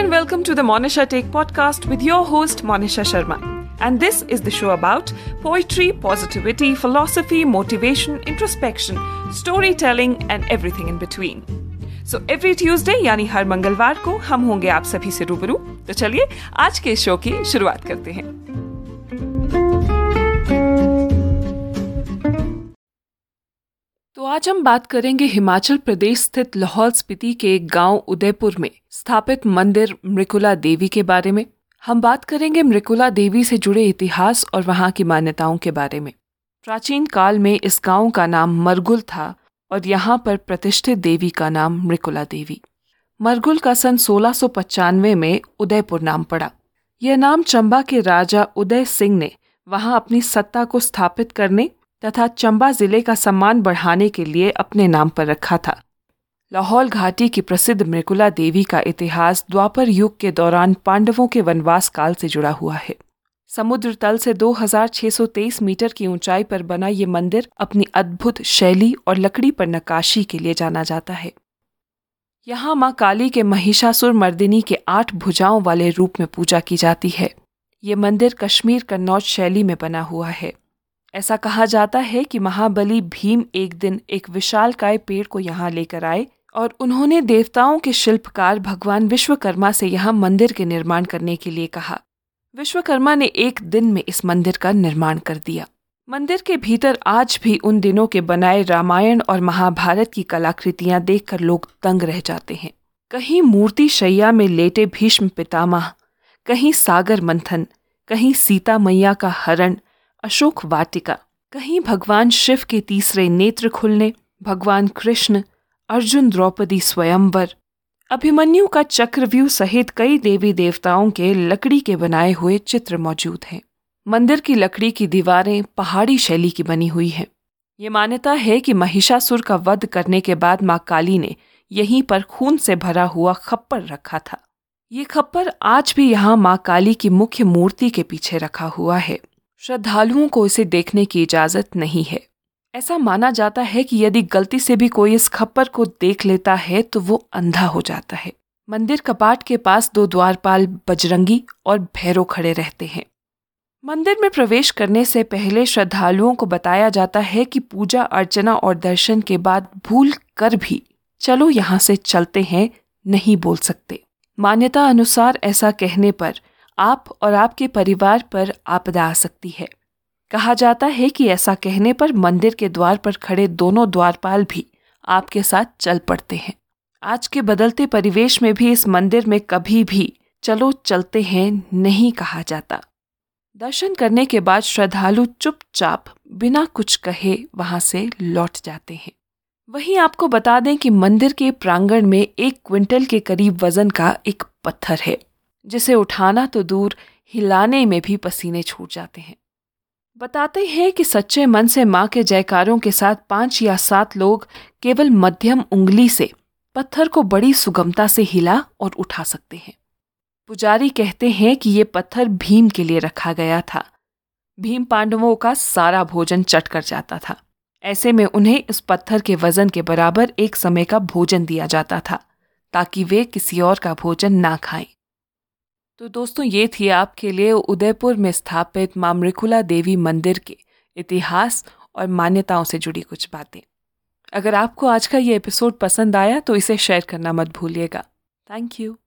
and welcome to the Monisha Take podcast with your host Monisha Sharma. And this is the show about poetry, positivity, philosophy, motivation, introspection, storytelling and everything in between. So every Tuesday यानी हर मंगलवार को हम होंगे आप सभी से रूबरू तो चलिए आज के शो की शुरुआत करते हैं आज हम बात करेंगे हिमाचल प्रदेश स्थित लाहौल स्पीति के गाँव उदयपुर में स्थापित मंदिर मृकुला देवी के बारे में। हम बात करेंगे मृकुला देवी से जुड़े इतिहास और वहाँ की मान्यताओं के बारे में। प्राचीन काल में इस गाँव का नाम मरगुल था और यहाँ पर प्रतिष्ठित देवी का नाम मृकुला देवी। मरगुल का सन सोलह में उदयपुर नाम पड़ा। यह नाम चंबा के राजा उदय सिंह ने वहाँ अपनी सत्ता को स्थापित करने तथा चंबा ज़िले का सम्मान बढ़ाने के लिए अपने नाम पर रखा था। लाहौल घाटी की प्रसिद्ध मृकुला देवी का इतिहास द्वापर युग के दौरान पांडवों के वनवास काल से जुड़ा हुआ है। समुद्र तल से 2623 मीटर की ऊंचाई पर बना ये मंदिर अपनी अद्भुत शैली और लकड़ी पर नकाशी के लिए जाना जाता है। यहाँ माँ काली के महिषासुर मर्दिनी के आठ भुजाओं वाले रूप में पूजा की जाती है। ये मंदिर कश्मीर कन्नौज शैली में बना हुआ है। ऐसा कहा जाता है कि महाबली भीम एक दिन एक विशाल काय पेड़ को यहाँ लेकर आए और उन्होंने देवताओं के शिल्पकार भगवान विश्वकर्मा से यहाँ मंदिर के निर्माण करने के लिए कहा। विश्वकर्मा ने एक दिन में इस मंदिर का निर्माण कर दिया। मंदिर के भीतर आज भी उन दिनों के बनाए रामायण और महाभारत की कलाकृतियाँ देखकर लोग दंग रह जाते हैं। कहीं मूर्ति शैया में लेटे भीष्म पितामह, कहीं सागर मंथन, कहीं सीता मैया का हरण अशोक वाटिका, कहीं भगवान शिव के तीसरे नेत्र खुलने, भगवान कृष्ण, अर्जुन द्रौपदी स्वयंवर। अभिमन्यु का चक्रव्यूह सहित कई देवी देवताओं के लकड़ी के बनाए हुए चित्र मौजूद हैं। मंदिर की लकड़ी की दीवारें पहाड़ी शैली की बनी हुई हैं। ये मान्यता है कि महिषासुर का वध करने के बाद माँ काली ने यहीं पर खून से भरा हुआ खप्पर रखा था। ये खप्पर आज भी यहाँ माँ काली की मुख्य मूर्ति के पीछे रखा हुआ है। श्रद्धालुओं को इसे देखने की इजाज़त नहीं है। ऐसा माना जाता है कि यदि गलती से भी कोई इस खप्पर को देख लेता है तो वो अंधा हो जाता है। मंदिर कपाट के पास दो द्वारपाल बजरंगी और भैरव खड़े रहते हैं। मंदिर में प्रवेश करने से पहले श्रद्धालुओं को बताया जाता है कि पूजा, अर्चना और दर्शन के बाद भूल कर भी चलो यहाँ से चलते हैं, नहीं बोल सकते। मान्यता अनुसार ऐसा कहने पर आप और आपके परिवार पर आपदा आ सकती है। कहा जाता है कि ऐसा कहने पर मंदिर के द्वार पर खड़े दोनों द्वारपाल भी आपके साथ चल पड़ते हैं। आज के बदलते परिवेश में भी इस मंदिर में कभी भी चलो चलते हैं नहीं कहा जाता। दर्शन करने के बाद श्रद्धालु चुपचाप बिना कुछ कहे वहाँ से लौट जाते हैं। वहीं आपको बता दें कि मंदिर के प्रांगण में एक क्विंटल के करीब वज़न का एक पत्थर है। जिसे उठाना तो दूर हिलाने में भी पसीने छूट जाते हैं। बताते हैं कि सच्चे मन से माँ के जयकारों के साथ पाँच या सात लोग केवल मध्यम उंगली से पत्थर को बड़ी सुगमता से हिला और उठा सकते हैं। पुजारी कहते हैं कि ये पत्थर भीम के लिए रखा गया था। भीम पांडवों का सारा भोजन चट कर जाता था। ऐसे में उन्हें इस पत्थर के वज़न के बराबर एक समय का भोजन दिया जाता था, ताकि वे किसी और का भोजन ना खाएँ। तो दोस्तों, ये थी आपके लिए उदयपुर में स्थापित मामरिकुला देवी मंदिर के इतिहास और मान्यताओं से जुड़ी कुछ बातें। अगर आपको आज का ये एपिसोड पसंद आया तो इसे शेयर करना मत भूलिएगा। Thank you.